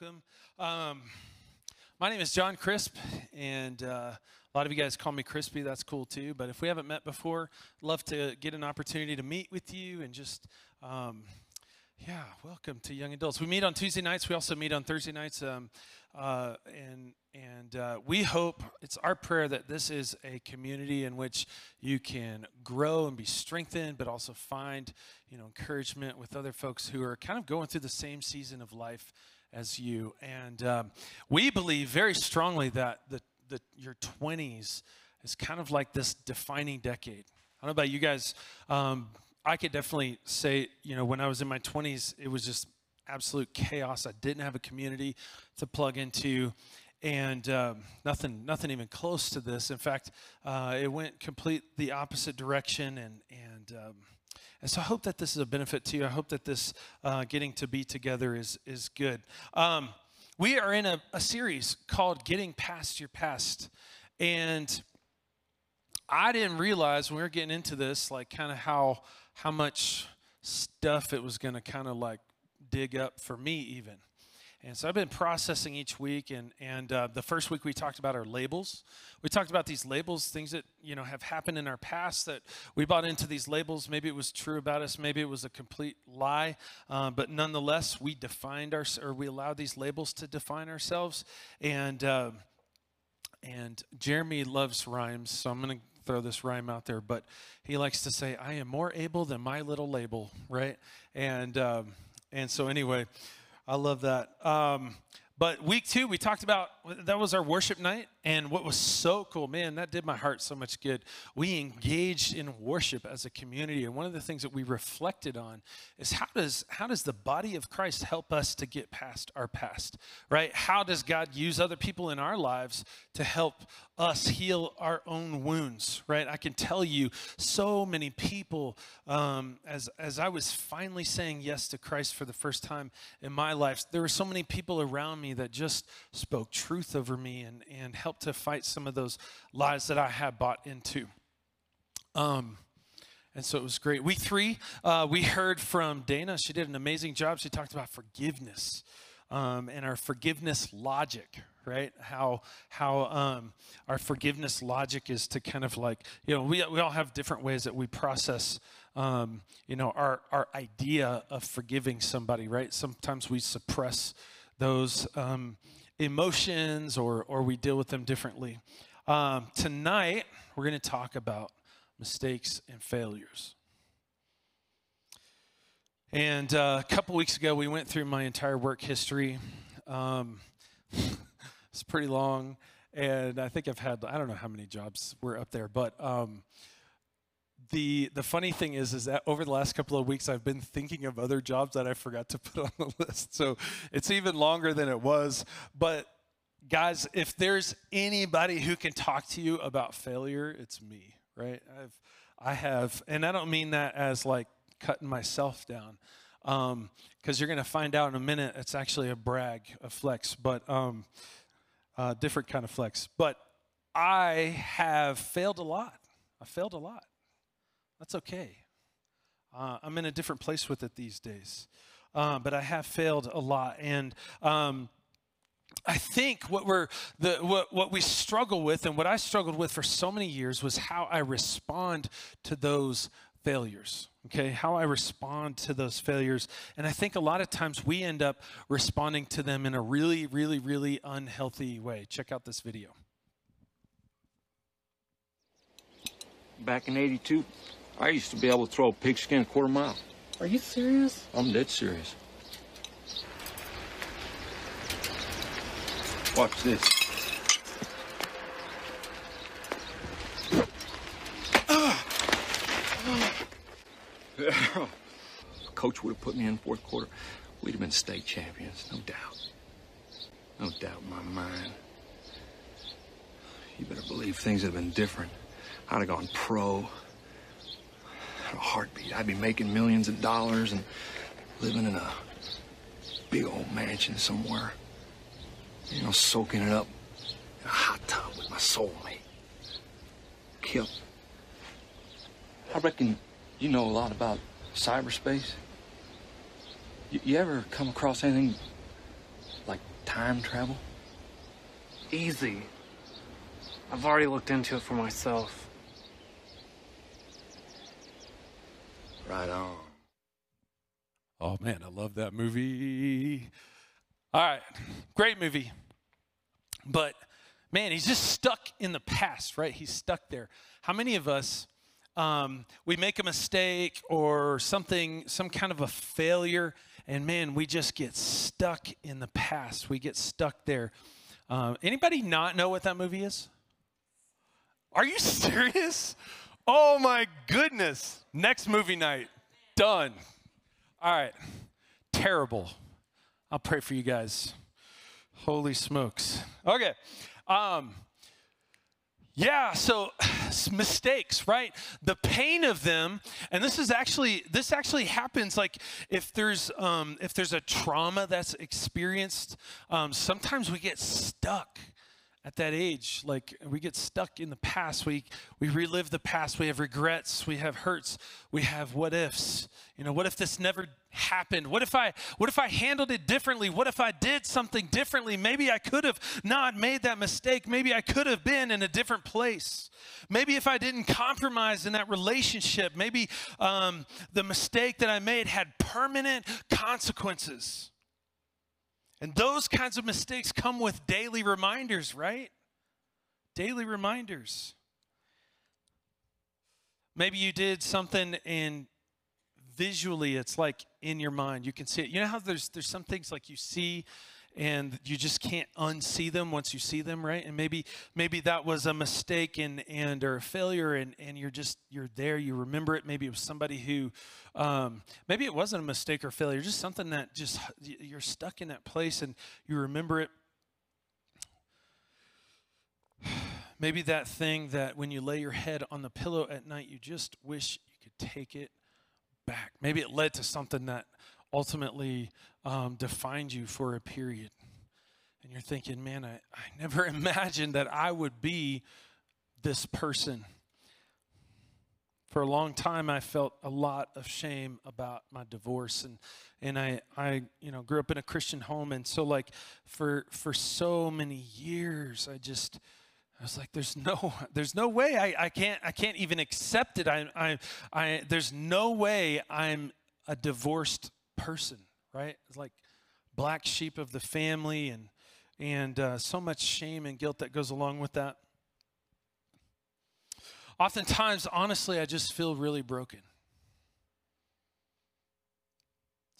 welcome. Um, my name is John Crisp, and uh, a lot of you guys call me Crispy. That's cool too. But if we haven't met before, love to get an opportunity to meet with you and just, um, yeah, welcome to Young Adults. We meet on Tuesday nights. We also meet on Thursday nights, um, uh, and and uh, we hope it's our prayer that this is a community in which you can grow and be strengthened, but also find you know encouragement with other folks who are kind of going through the same season of life as you. And um, we believe very strongly that the, the, your 20s is kind of like this defining decade. I don't know about you guys. Um, I could definitely say, you know, when I was in my 20s, it was just absolute chaos. I didn't have a community to plug into. And um, nothing, nothing even close to this. In fact, uh, it went complete the opposite direction, and and um, and so I hope that this is a benefit to you. I hope that this uh, getting to be together is, is good. Um, we are in a, a series called Getting Past Your Past. And I didn't realize when we were getting into this, like kind of how how much stuff it was going to kind of like dig up for me even. And so I've been processing each week, and and uh, the first week we talked about our labels. We talked about these labels, things that you know have happened in our past that we bought into these labels. Maybe it was true about us, maybe it was a complete lie, uh, but nonetheless we defined our or we allowed these labels to define ourselves. And uh, and Jeremy loves rhymes, so I'm to throw this rhyme out there, but he likes to say, "I am more able than my little label," right? And um, and so anyway. I love that. Um, but week two, we talked about that was our worship night. And what was so cool, man, that did my heart so much good. We engaged in worship as a community. And one of the things that we reflected on is how does how does the body of Christ help us to get past our past? Right? How does God use other people in our lives to help us heal our own wounds, right? I can tell you so many people, um, as, as I was finally saying yes to Christ for the first time in my life, there were so many people around me that just spoke truth over me and, and helped to fight some of those lies that I had bought into. Um, and so it was great. Week three, uh, we heard from Dana. She did an amazing job. She talked about forgiveness um, and our forgiveness logic, right? How how um, our forgiveness logic is to kind of like you know we we all have different ways that we process um, you know our our idea of forgiving somebody, right? Sometimes we suppress those um, emotions or or we deal with them differently. Um, tonight we're going to talk about mistakes and failures. And uh, a couple weeks ago, we went through my entire work history. Um, it's pretty long, and I think I've had I don't know how many jobs were up there, but um, the the funny thing is is that over the last couple of weeks, I've been thinking of other jobs that I forgot to put on the list. So it's even longer than it was. But guys, if there's anybody who can talk to you about failure, it's me, right? I've I have, and I don't mean that as like cutting myself down because um, you're going to find out in a minute it's actually a brag, a flex, but um, uh, different kind of flex. But I have failed a lot. I failed a lot. That's okay. Uh, I'm in a different place with it these days. Uh, but I have failed a lot. And um, I think what we're the what, what we struggle with and what I struggled with for so many years was how I respond to those failures, okay? How I respond to those failures. And I think a lot of times we end up responding to them in a really, really, really unhealthy way. Check out this video. Back in 82, I used to be able to throw a pigskin a quarter mile. Are you serious? I'm dead serious. Watch this. Ah. Coach would have put me in fourth quarter. We'd have been state champions, no doubt. No doubt in my mind. You better believe things would have been different. I'd have gone pro. A heartbeat. I'd be making millions of dollars and living in a big old mansion somewhere. You know, soaking it up in a hot tub with my soulmate. Kip. I reckon you know a lot about cyberspace. You, you ever come across anything Like time travel? Easy. I've already looked into it for myself. Right on. Oh man, I love that movie. All right, great movie. But man, he's just stuck in the past, right? He's stuck there. How many of us, um, we make a mistake or something, some kind of a failure, and man, we just get stuck in the past. We get stuck there. Uh, anybody not know what that movie is? Are you serious? Oh my goodness. Next movie night. Done. All right. Terrible. I'll pray for you guys. Holy smokes. Okay. Um, yeah, so mistakes, right? The pain of them, and this is actually this actually happens like if there's um, if there's a trauma that's experienced, um, sometimes we get stuck at that age like we get stuck in the past. We we relive the past. We have regrets. We have hurts. We have what ifs. You know what if this never happened? What if i what if i handled it differently? What if i did something differently? Maybe i could have not made that mistake. Maybe i could have been in a different place. Maybe if i didn't compromise in that relationship maybe um, the mistake that i made had permanent consequences and those kinds of mistakes come with daily reminders, right? Daily reminders. Maybe you did something and visually it's like in your mind. You can see it. You know how there's there's some things like you see and you just can't unsee them once you see them right? And maybe maybe that was a mistake and and or a failure and and you're just you're there you remember it. Maybe it was somebody who um, maybe it wasn't a mistake or failure just something that just you're stuck in that place and you remember it. Maybe that thing that when you lay your head on the pillow at night you just wish you could take it back. Maybe it led to something that ultimately um, defined you for a period. And you're thinking, man, I, I never imagined that I would be this person. For a long time, I felt a lot of shame about my divorce, and and I I you know grew up in a Christian home, and so like for for so many years, I just I was like, there's no, there's no way I, I can't, I can't even accept it. I, I, I, there's no way I'm a divorced person, right? It's like black sheep of the family and and uh, so much shame and guilt that goes along with that. Oftentimes, honestly, I just feel really broken.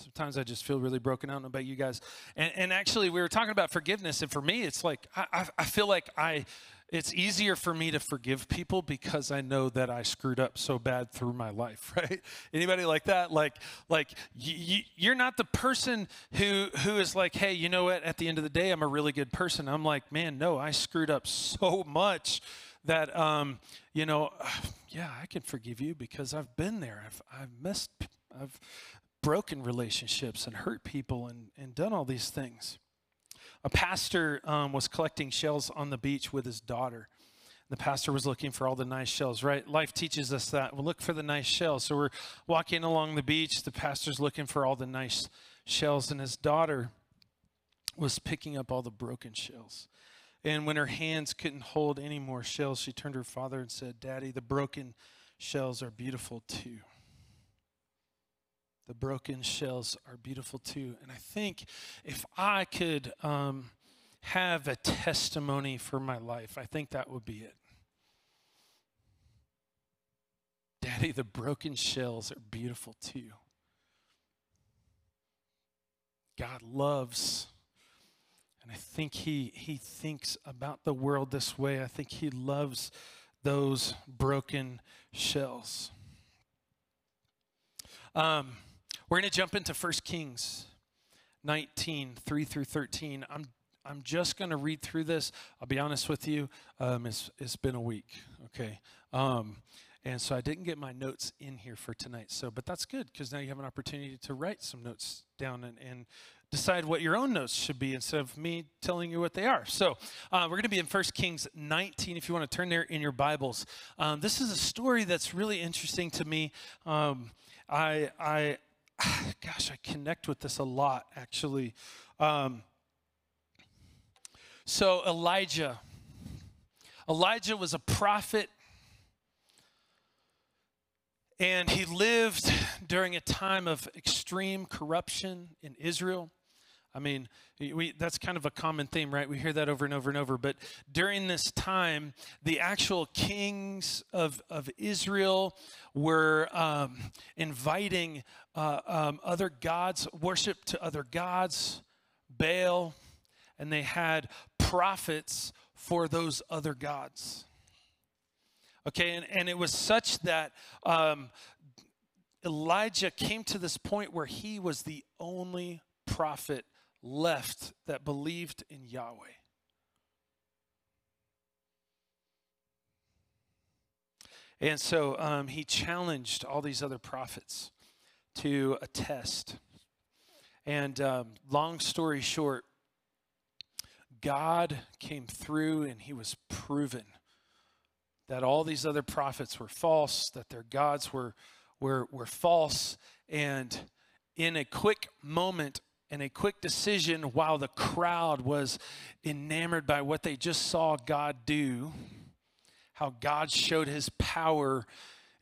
Sometimes I just feel really broken. I don't know about you guys. And, and actually, we were talking about forgiveness, and for me, it's like I, I feel like I it's easier for me to forgive people because I know that I screwed up so bad through my life, right? Anybody like that? Like, like you're not the person who who is like, hey, you know what? At the end of the day, I'm a really good person. I'm like, man, no, I screwed up so much that, um, you know, yeah, I can forgive you because I've been there. I've I've messed, I've broken relationships and hurt people and and done all these things. A pastor um, was collecting shells on the beach with his daughter. The pastor was looking for all the nice shells, right? Life teaches us that. We'll look for the nice shells. So we're walking along the beach. The pastor's looking for all the nice shells, and his daughter was picking up all the broken shells. And when her hands couldn't hold any more shells, she turned to her father and said, Daddy, the broken shells are beautiful too the broken shells are beautiful too. And I think if I could um, have a testimony for my life, I think that would be it. Daddy, the broken shells are beautiful too. God loves, and I think he, he thinks about the world this way. I think He loves those broken shells. Um, we're going to jump into 1 Kings 19, 3 through 13. I'm, I'm just going to read through this. I'll be honest with you, um, it's, it's been a week, okay? Um, and so I didn't get my notes in here for tonight. So, but that's good because now you have an opportunity to write some notes down and, and decide what your own notes should be instead of me telling you what they are. So uh, we're going to be in 1 Kings 19 if you want to turn there in your Bibles. Um, this is a story that's really interesting to me. Um, I, I, gosh, I connect with this a lot, actually. Um, So, Elijah. Elijah was a prophet, and he lived during a time of extreme corruption in Israel. I mean, we, that's kind of a common theme, right? We hear that over and over and over. But during this time, the actual kings of, of Israel were um, inviting uh, um, other gods, worship to other gods, Baal, and they had prophets for those other gods. Okay, and, and it was such that um, Elijah came to this point where he was the only prophet left that believed in Yahweh. And so um, he challenged all these other prophets to a test. And um, long story short, God came through and he was proven that all these other prophets were false, that their gods were, were, were false. And in a quick moment, and a quick decision while the crowd was enamored by what they just saw God do, how God showed his power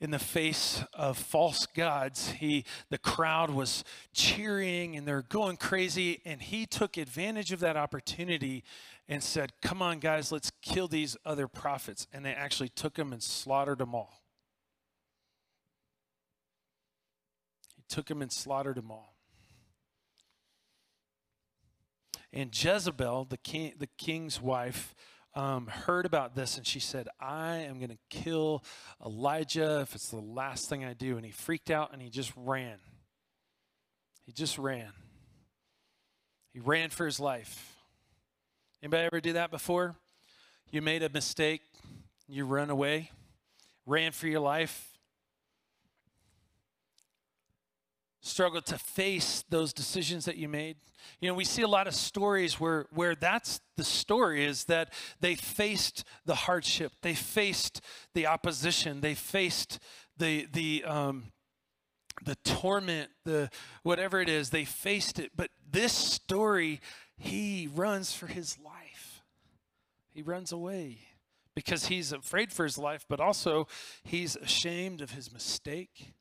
in the face of false gods. He the crowd was cheering and they're going crazy and he took advantage of that opportunity and said, "Come on guys, let's kill these other prophets." And they actually took them and slaughtered them all. He took them and slaughtered them all. And Jezebel, the king, the king's wife, um, heard about this and she said, I am going to kill Elijah if it's the last thing I do. And he freaked out and he just ran. He just ran. He ran for his life. Anybody ever do that before? You made a mistake, you run away, ran for your life, struggled to face those decisions that you made. You know, we see a lot of stories where where that's the story is that they faced the hardship, they faced the opposition, they faced the the um, the torment, the whatever it is, they faced it. But this story, he runs for his life. He runs away because he's afraid for his life, but also he's ashamed of his mistake.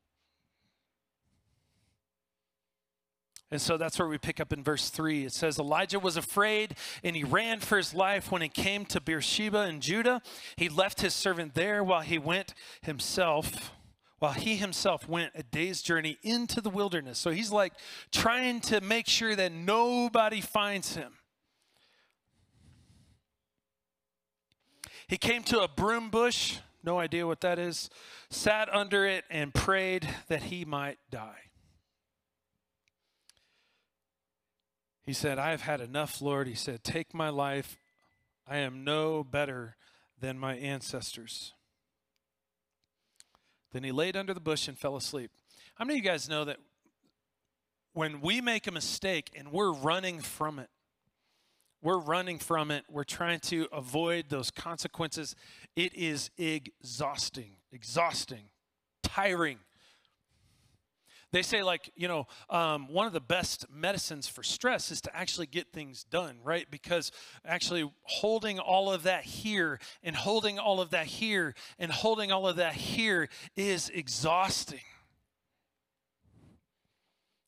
And so that's where we pick up in verse 3. It says, Elijah was afraid and he ran for his life when he came to Beersheba in Judah. He left his servant there while he went himself, while he himself went a day's journey into the wilderness. So he's like trying to make sure that nobody finds him. He came to a broom bush, no idea what that is, sat under it and prayed that he might die. He said, I have had enough, Lord. He said, Take my life. I am no better than my ancestors. Then he laid under the bush and fell asleep. How many of you guys know that when we make a mistake and we're running from it, we're running from it, we're trying to avoid those consequences, it is exhausting, exhausting, tiring. They say, like, you know, um, one of the best medicines for stress is to actually get things done, right? Because actually holding all of that here and holding all of that here and holding all of that here is exhausting.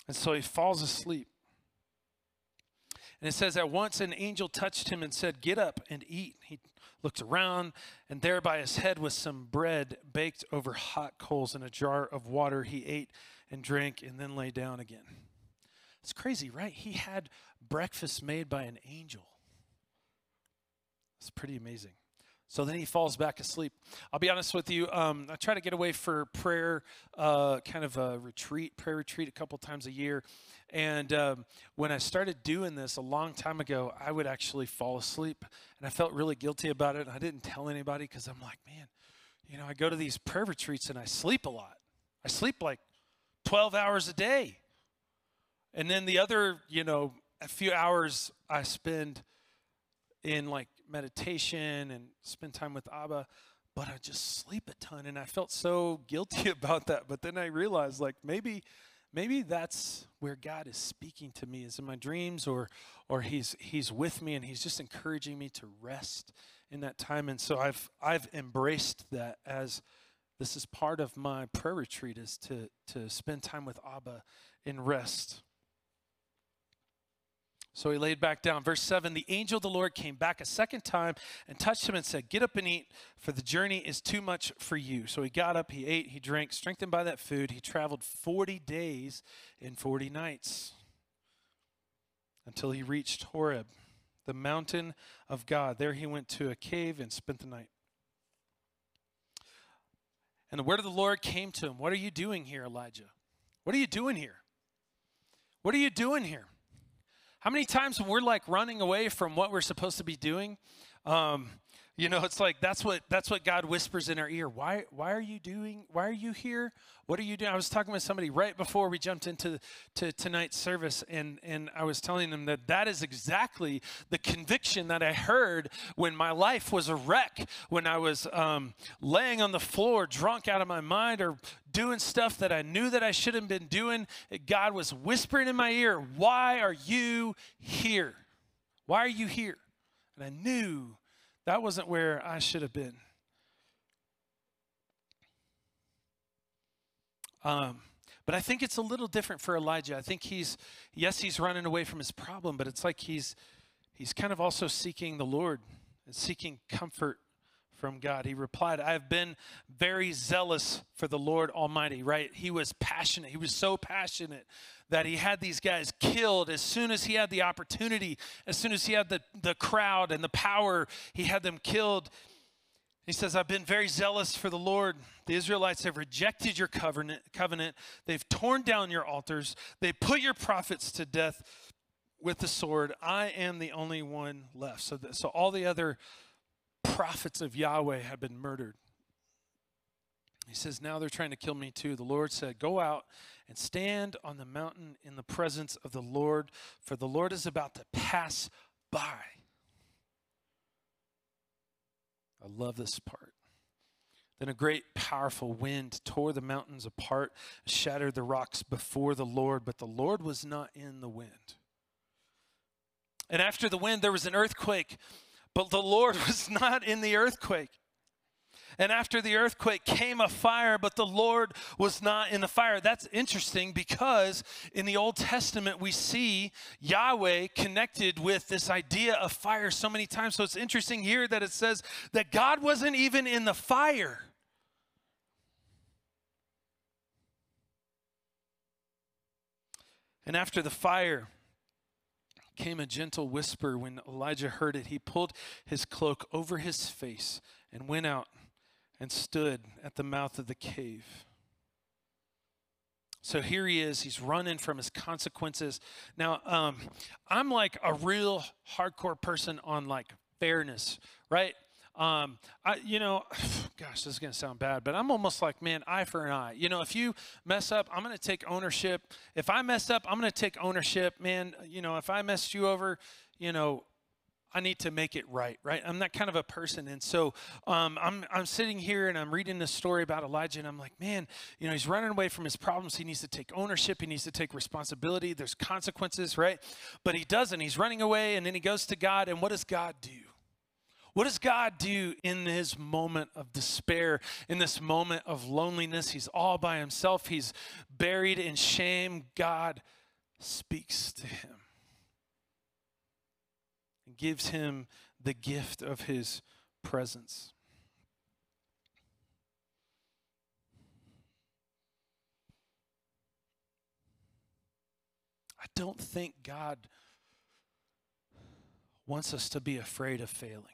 And so he falls asleep. And it says, At once an angel touched him and said, Get up and eat. He looked around, and there by his head was some bread baked over hot coals and a jar of water. He ate and drank and then lay down again. It's crazy, right? He had breakfast made by an angel. It's pretty amazing. So then he falls back asleep. I'll be honest with you. Um, I try to get away for prayer, uh, kind of a retreat, prayer retreat, a couple times a year. And um, when I started doing this a long time ago, I would actually fall asleep, and I felt really guilty about it. I didn't tell anybody because I'm like, man, you know, I go to these prayer retreats and I sleep a lot. I sleep like 12 hours a day. And then the other, you know, a few hours I spend in like meditation and spend time with Abba, but I just sleep a ton and I felt so guilty about that. But then I realized like maybe maybe that's where God is speaking to me is in my dreams or or he's he's with me and he's just encouraging me to rest in that time and so I've I've embraced that as this is part of my prayer retreat is to to spend time with Abba in rest. So he laid back down. Verse 7 The angel of the Lord came back a second time and touched him and said, Get up and eat, for the journey is too much for you. So he got up, he ate, he drank, strengthened by that food. He traveled 40 days and 40 nights until he reached Horeb, the mountain of God. There he went to a cave and spent the night. And the word of the Lord came to him What are you doing here, Elijah? What are you doing here? What are you doing here? How many times we're like running away from what we're supposed to be doing, um, you know, it's like that's what that's what God whispers in our ear. Why why are you doing? Why are you here? What are you doing? I was talking with somebody right before we jumped into to tonight's service, and and I was telling them that that is exactly the conviction that I heard when my life was a wreck, when I was um, laying on the floor, drunk out of my mind, or doing stuff that I knew that I shouldn't have been doing. God was whispering in my ear, "Why are you here? Why are you here?" And I knew that wasn't where I should have been. Um, but I think it's a little different for Elijah. I think he's, yes, he's running away from his problem, but it's like he's, he's kind of also seeking the Lord and seeking comfort from God. He replied, I have been very zealous for the Lord Almighty, right? He was passionate. He was so passionate that he had these guys killed as soon as he had the opportunity, as soon as he had the, the crowd and the power, he had them killed. He says, I've been very zealous for the Lord. The Israelites have rejected your covenant, covenant. They've torn down your altars. They put your prophets to death with the sword. I am the only one left. So, so all the other prophets of Yahweh have been murdered. He says, Now they're trying to kill me too. The Lord said, Go out and stand on the mountain in the presence of the Lord, for the Lord is about to pass by. I love this part. Then a great, powerful wind tore the mountains apart, shattered the rocks before the Lord, but the Lord was not in the wind. And after the wind, there was an earthquake, but the Lord was not in the earthquake. And after the earthquake came a fire, but the Lord was not in the fire. That's interesting because in the Old Testament we see Yahweh connected with this idea of fire so many times. So it's interesting here that it says that God wasn't even in the fire. And after the fire, came a gentle whisper. When Elijah heard it, he pulled his cloak over his face and went out and stood at the mouth of the cave. So here he is. He's running from his consequences. Now, um, I'm like a real hardcore person on like fairness, right? Um, I, you know, gosh, this is going to sound bad, but I'm almost like, man, eye for an eye. You know, if you mess up, I'm going to take ownership. If I messed up, I'm going to take ownership. Man, you know, if I messed you over, you know, I need to make it right, right? I'm that kind of a person. And so um, I'm, I'm sitting here and I'm reading this story about Elijah, and I'm like, man, you know, he's running away from his problems. He needs to take ownership, he needs to take responsibility. There's consequences, right? But he doesn't. He's running away, and then he goes to God, and what does God do? What does God do in his moment of despair, in this moment of loneliness? He's all by himself, he's buried in shame. God speaks to him and gives him the gift of his presence. I don't think God wants us to be afraid of failing.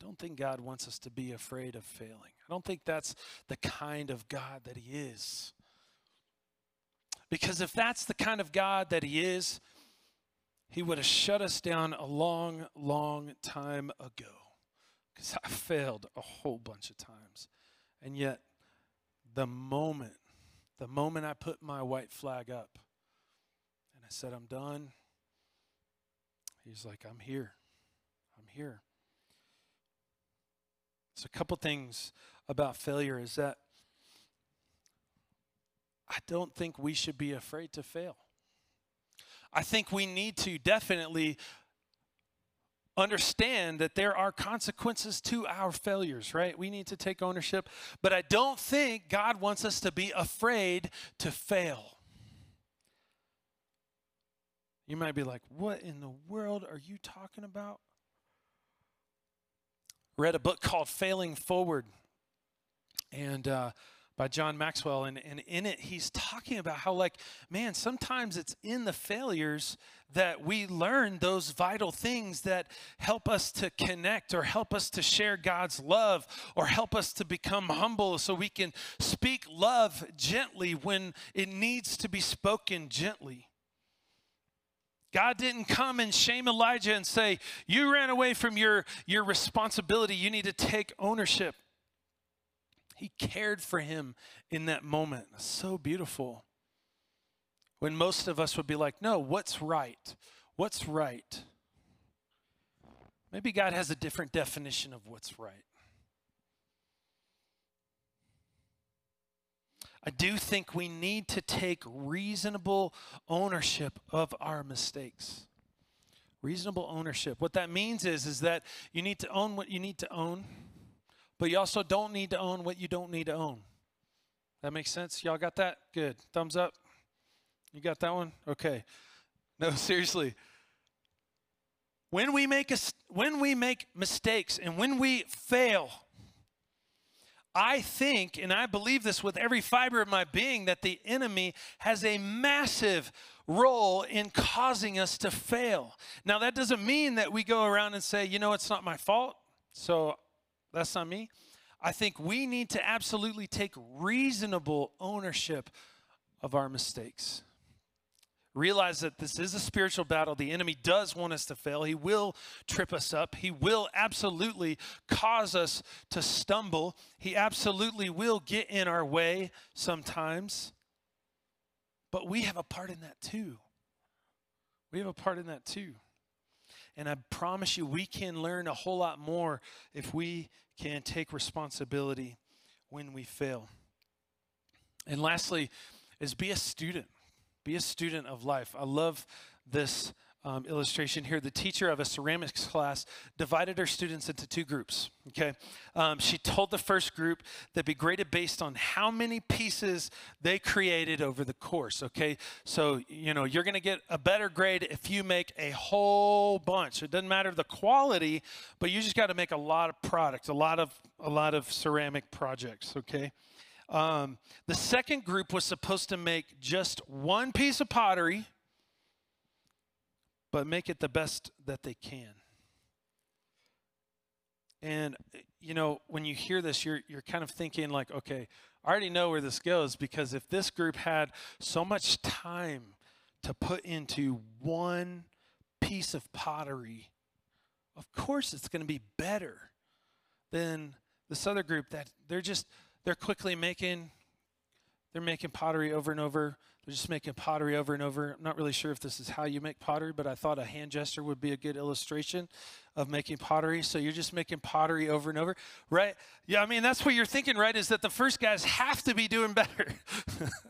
I don't think God wants us to be afraid of failing. I don't think that's the kind of God that He is. Because if that's the kind of God that He is, he would have shut us down a long, long time ago because I failed a whole bunch of times. And yet, the moment, the moment I put my white flag up and I said, I'm done, he's like, I'm here. I'm here. So, a couple things about failure is that I don't think we should be afraid to fail. I think we need to definitely understand that there are consequences to our failures, right? We need to take ownership. But I don't think God wants us to be afraid to fail. You might be like, what in the world are you talking about? Read a book called Failing Forward. And, uh, by John Maxwell. And, and in it, he's talking about how, like, man, sometimes it's in the failures that we learn those vital things that help us to connect or help us to share God's love or help us to become humble so we can speak love gently when it needs to be spoken gently. God didn't come and shame Elijah and say, You ran away from your, your responsibility. You need to take ownership. He cared for him in that moment. So beautiful. When most of us would be like, no, what's right? What's right? Maybe God has a different definition of what's right. I do think we need to take reasonable ownership of our mistakes. Reasonable ownership. What that means is, is that you need to own what you need to own but you also don't need to own what you don't need to own. That makes sense? Y'all got that? Good. Thumbs up. You got that one? Okay. No, seriously. When we make a, when we make mistakes and when we fail, I think and I believe this with every fiber of my being that the enemy has a massive role in causing us to fail. Now that doesn't mean that we go around and say, "You know, it's not my fault." So that's not me. I think we need to absolutely take reasonable ownership of our mistakes. Realize that this is a spiritual battle. The enemy does want us to fail. He will trip us up. He will absolutely cause us to stumble. He absolutely will get in our way sometimes. But we have a part in that too. We have a part in that too. And I promise you, we can learn a whole lot more if we can take responsibility when we fail. And lastly, is be a student. Be a student of life. I love this um, illustration here. The teacher of a ceramics class divided her students into two groups. Okay, um, she told the first group they'd be graded based on how many pieces they created over the course. Okay, so you know you're going to get a better grade if you make a whole bunch. It doesn't matter the quality, but you just got to make a lot of product, a lot of a lot of ceramic projects. Okay. Um, the second group was supposed to make just one piece of pottery but make it the best that they can. And you know, when you hear this, you're you're kind of thinking like, okay, I already know where this goes because if this group had so much time to put into one piece of pottery, of course it's going to be better than this other group that they're just they're quickly making they're making pottery over and over. They're just making pottery over and over. I'm not really sure if this is how you make pottery, but I thought a hand gesture would be a good illustration of making pottery. So you're just making pottery over and over, right? Yeah, I mean, that's what you're thinking, right? Is that the first guys have to be doing better.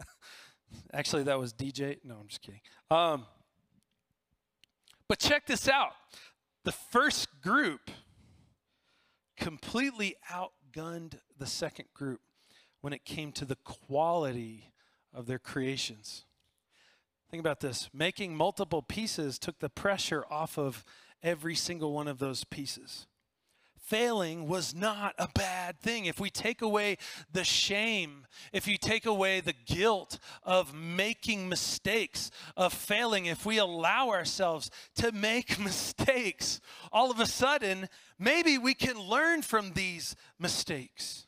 Actually, that was DJ. No, I'm just kidding. Um, but check this out the first group completely outgunned the second group when it came to the quality of their creations. Think about this making multiple pieces took the pressure off of every single one of those pieces. Failing was not a bad thing. If we take away the shame, if you take away the guilt of making mistakes, of failing, if we allow ourselves to make mistakes, all of a sudden, maybe we can learn from these mistakes.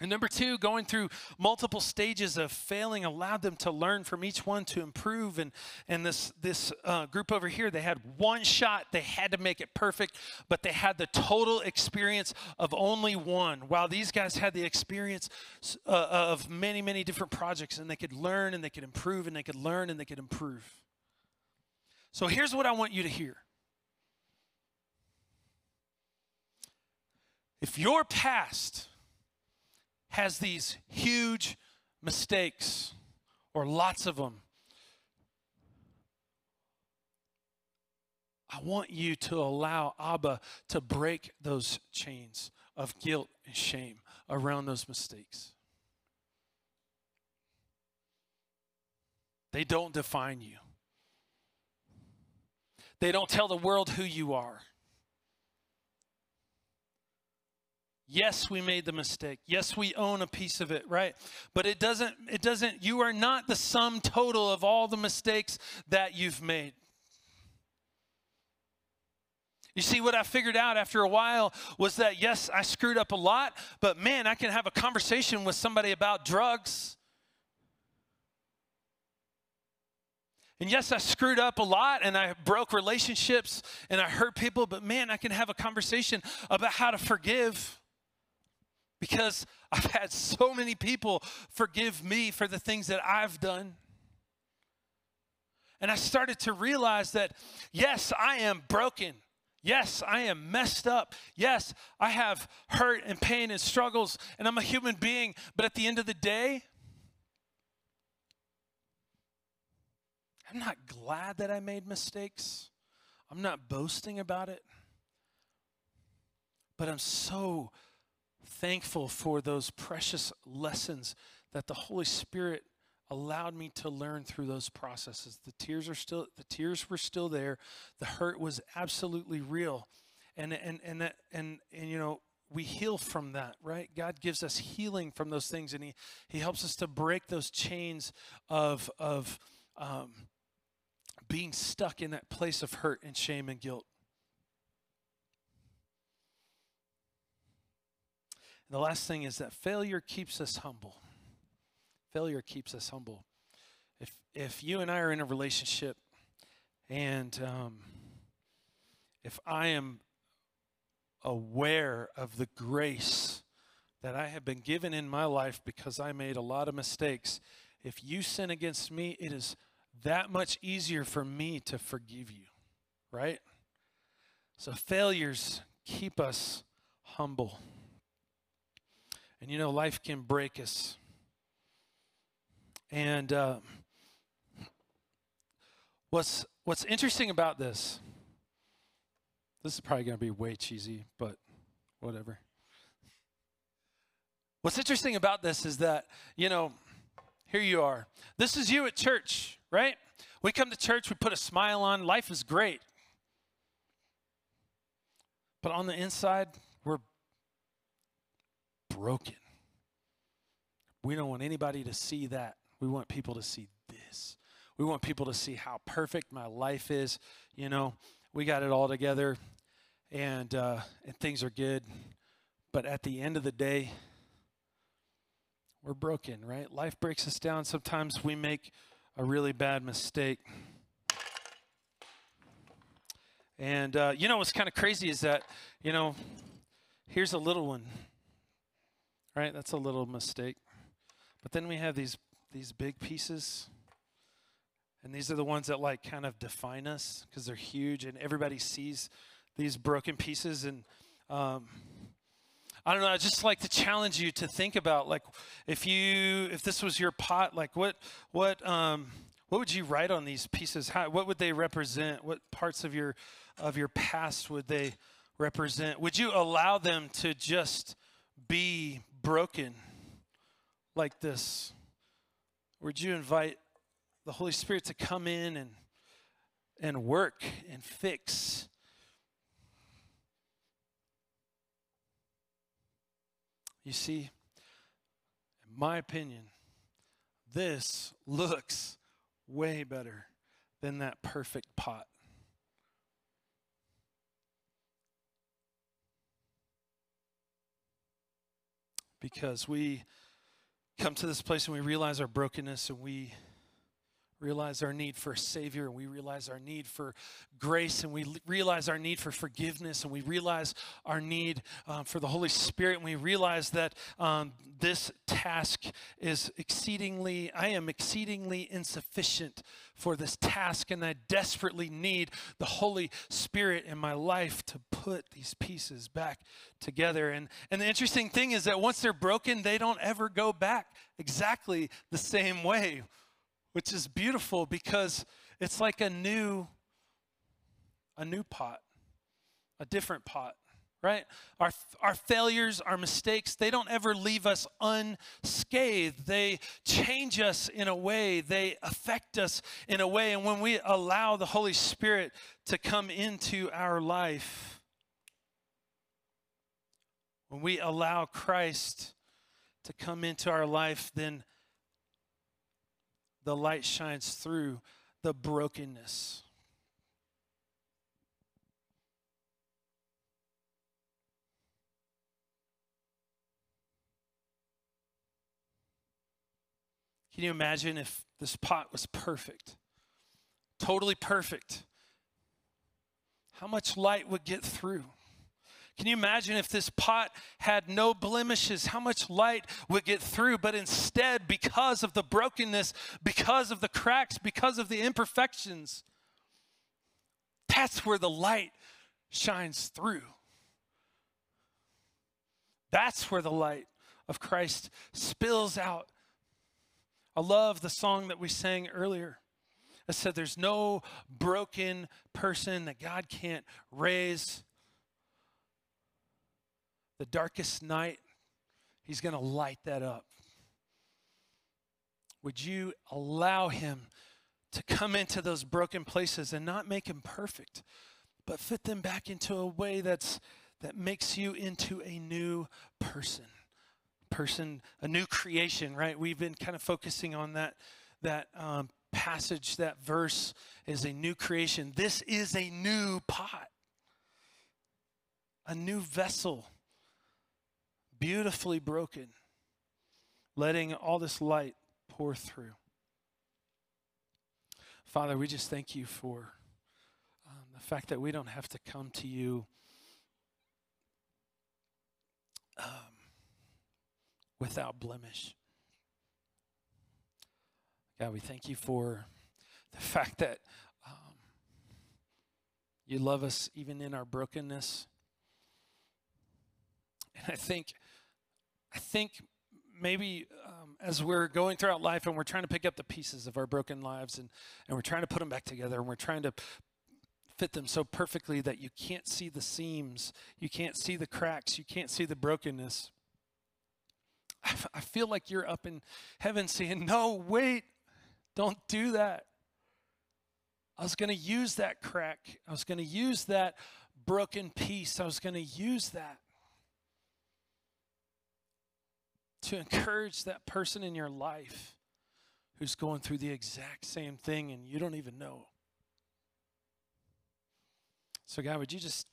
And number two, going through multiple stages of failing allowed them to learn from each one to improve. And, and this, this uh, group over here, they had one shot. They had to make it perfect, but they had the total experience of only one. While these guys had the experience uh, of many, many different projects, and they could learn and they could improve and they could learn and they could improve. So here's what I want you to hear. If your past has these huge mistakes or lots of them, I want you to allow Abba to break those chains of guilt and shame around those mistakes. They don't define you. They don't tell the world who you are. Yes, we made the mistake. Yes, we own a piece of it, right? But it doesn't it doesn't you are not the sum total of all the mistakes that you've made. You see, what I figured out after a while was that yes, I screwed up a lot, but man, I can have a conversation with somebody about drugs. And yes, I screwed up a lot and I broke relationships and I hurt people, but man, I can have a conversation about how to forgive because I've had so many people forgive me for the things that I've done. And I started to realize that, yes, I am broken. Yes, I am messed up. Yes, I have hurt and pain and struggles, and I'm a human being. But at the end of the day, I'm not glad that I made mistakes. I'm not boasting about it. But I'm so thankful for those precious lessons that the Holy Spirit allowed me to learn through those processes. The tears are still the tears were still there. The hurt was absolutely real. And and and that and and you know, we heal from that, right? God gives us healing from those things and he he helps us to break those chains of of um, being stuck in that place of hurt and shame and guilt. And the last thing is that failure keeps us humble. Failure keeps us humble. If if you and I are in a relationship, and um, if I am aware of the grace that I have been given in my life because I made a lot of mistakes, if you sin against me, it is that much easier for me to forgive you, right? So failures keep us humble. And you know, life can break us. And uh, what's what's interesting about this? This is probably going to be way cheesy, but whatever. What's interesting about this is that you know, here you are. This is you at church, right? We come to church, we put a smile on. Life is great. But on the inside, we're broken. We don't want anybody to see that. We want people to see this. We want people to see how perfect my life is. You know, we got it all together and uh, and things are good. But at the end of the day, we're broken, right? Life breaks us down. Sometimes we make a really bad mistake. And uh, you know what's kind of crazy is that, you know, here's a little one, right? That's a little mistake. But then we have these these big pieces. And these are the ones that like kind of define us because they're huge and everybody sees these broken pieces. And um, I don't know, I just like to challenge you to think about like if you if this was your pot, like what what um what would you write on these pieces? How what would they represent? What parts of your of your past would they represent? Would you allow them to just be broken like this? Would you invite the Holy Spirit to come in and and work and fix? You see, in my opinion, this looks way better than that perfect pot. Because we come to this place and we realize our brokenness and we realize our need for a Savior, and we realize our need for grace, and we realize our need for forgiveness, and we realize our need um, for the Holy Spirit, and we realize that um, this task is exceedingly, I am exceedingly insufficient for this task, and I desperately need the Holy Spirit in my life to put these pieces back together. And, and the interesting thing is that once they're broken, they don't ever go back exactly the same way which is beautiful because it's like a new a new pot a different pot right? Our our failures our mistakes they don't ever leave us unscathed. They change us in a way. They affect us in a way. And when we allow the holy spirit to come into our life when we allow christ to come into our life then the light shines through the brokenness. Can you imagine if this pot was perfect? Totally perfect. How much light would get through? Can you imagine if this pot had no blemishes, how much light would get through? But instead, because of the brokenness, because of the cracks, because of the imperfections, that's where the light shines through. That's where the light of Christ spills out. I love the song that we sang earlier. It said, There's no broken person that God can't raise the darkest night, He's going to light that up. Would you allow Him to come into those broken places and not make Him perfect, but fit them back into a way that's that makes you into a new person person a new creation right? We've been kind of focusing on that that um, passage that verse is a new creation. This is a new pot a new vessel beautifully broken, letting all this light pour through. Father, we just thank you for um, the fact that we don't have to come to you um, without blemish. God, we thank you for the fact that um, you love us even in our brokenness. And I think I think maybe um, as we're going throughout life and we're trying to pick up the pieces of our broken lives and, and we're trying to put them back together and we're trying to fit them so perfectly that you can't see the seams, you can't see the cracks, you can't see the brokenness. I, f- I feel like you're up in heaven saying, No, wait, don't do that. I was going to use that crack. I was going to use that broken piece. I was going to use that to encourage that person in your life who's going through the exact same thing and you don't even know. So, God, would you just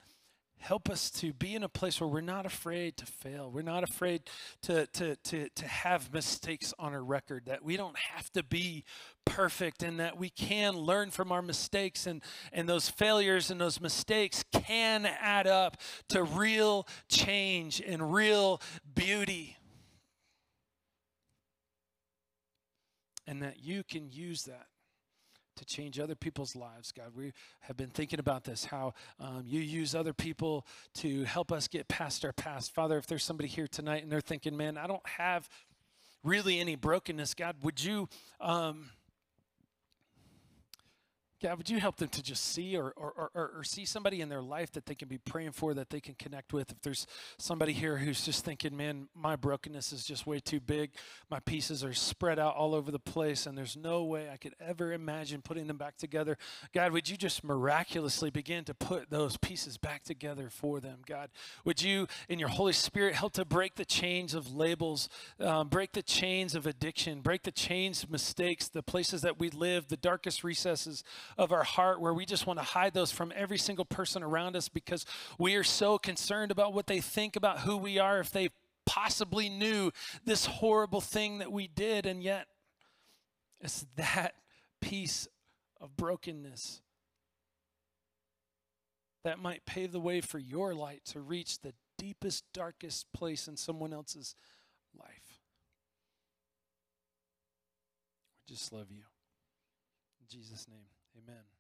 help us to be in a place where we're not afraid to fail. We're not afraid to, to, to, to have mistakes on our record, that we don't have to be perfect and that we can learn from our mistakes and, and those failures and those mistakes can add up to real change and real beauty. And that you can use that to change other people's lives, God. We have been thinking about this, how um, you use other people to help us get past our past. Father, if there's somebody here tonight and they're thinking, man, I don't have really any brokenness, God, would you. Um, God, would you help them to just see or, or, or, or, see somebody in their life that they can be praying for, that they can connect with? If there's somebody here who's just thinking, man, my brokenness is just way too big, my pieces are spread out all over the place, and there's no way I could ever imagine putting them back together. God, would you just miraculously begin to put those pieces back together for them, God? Would you, in your Holy Spirit, help to break the chains of labels, um, break the chains of addiction, break the chains of mistakes, the places that we live, the darkest recesses of our heart where we just want to hide those from every single person around us because we are so concerned about what they think about who we are if they possibly knew this horrible thing that we did. And yet, it's that piece of brokenness that might pave the way for your light to reach the deepest, darkest place in someone else's life. We just love you. In Jesus' name. Amen.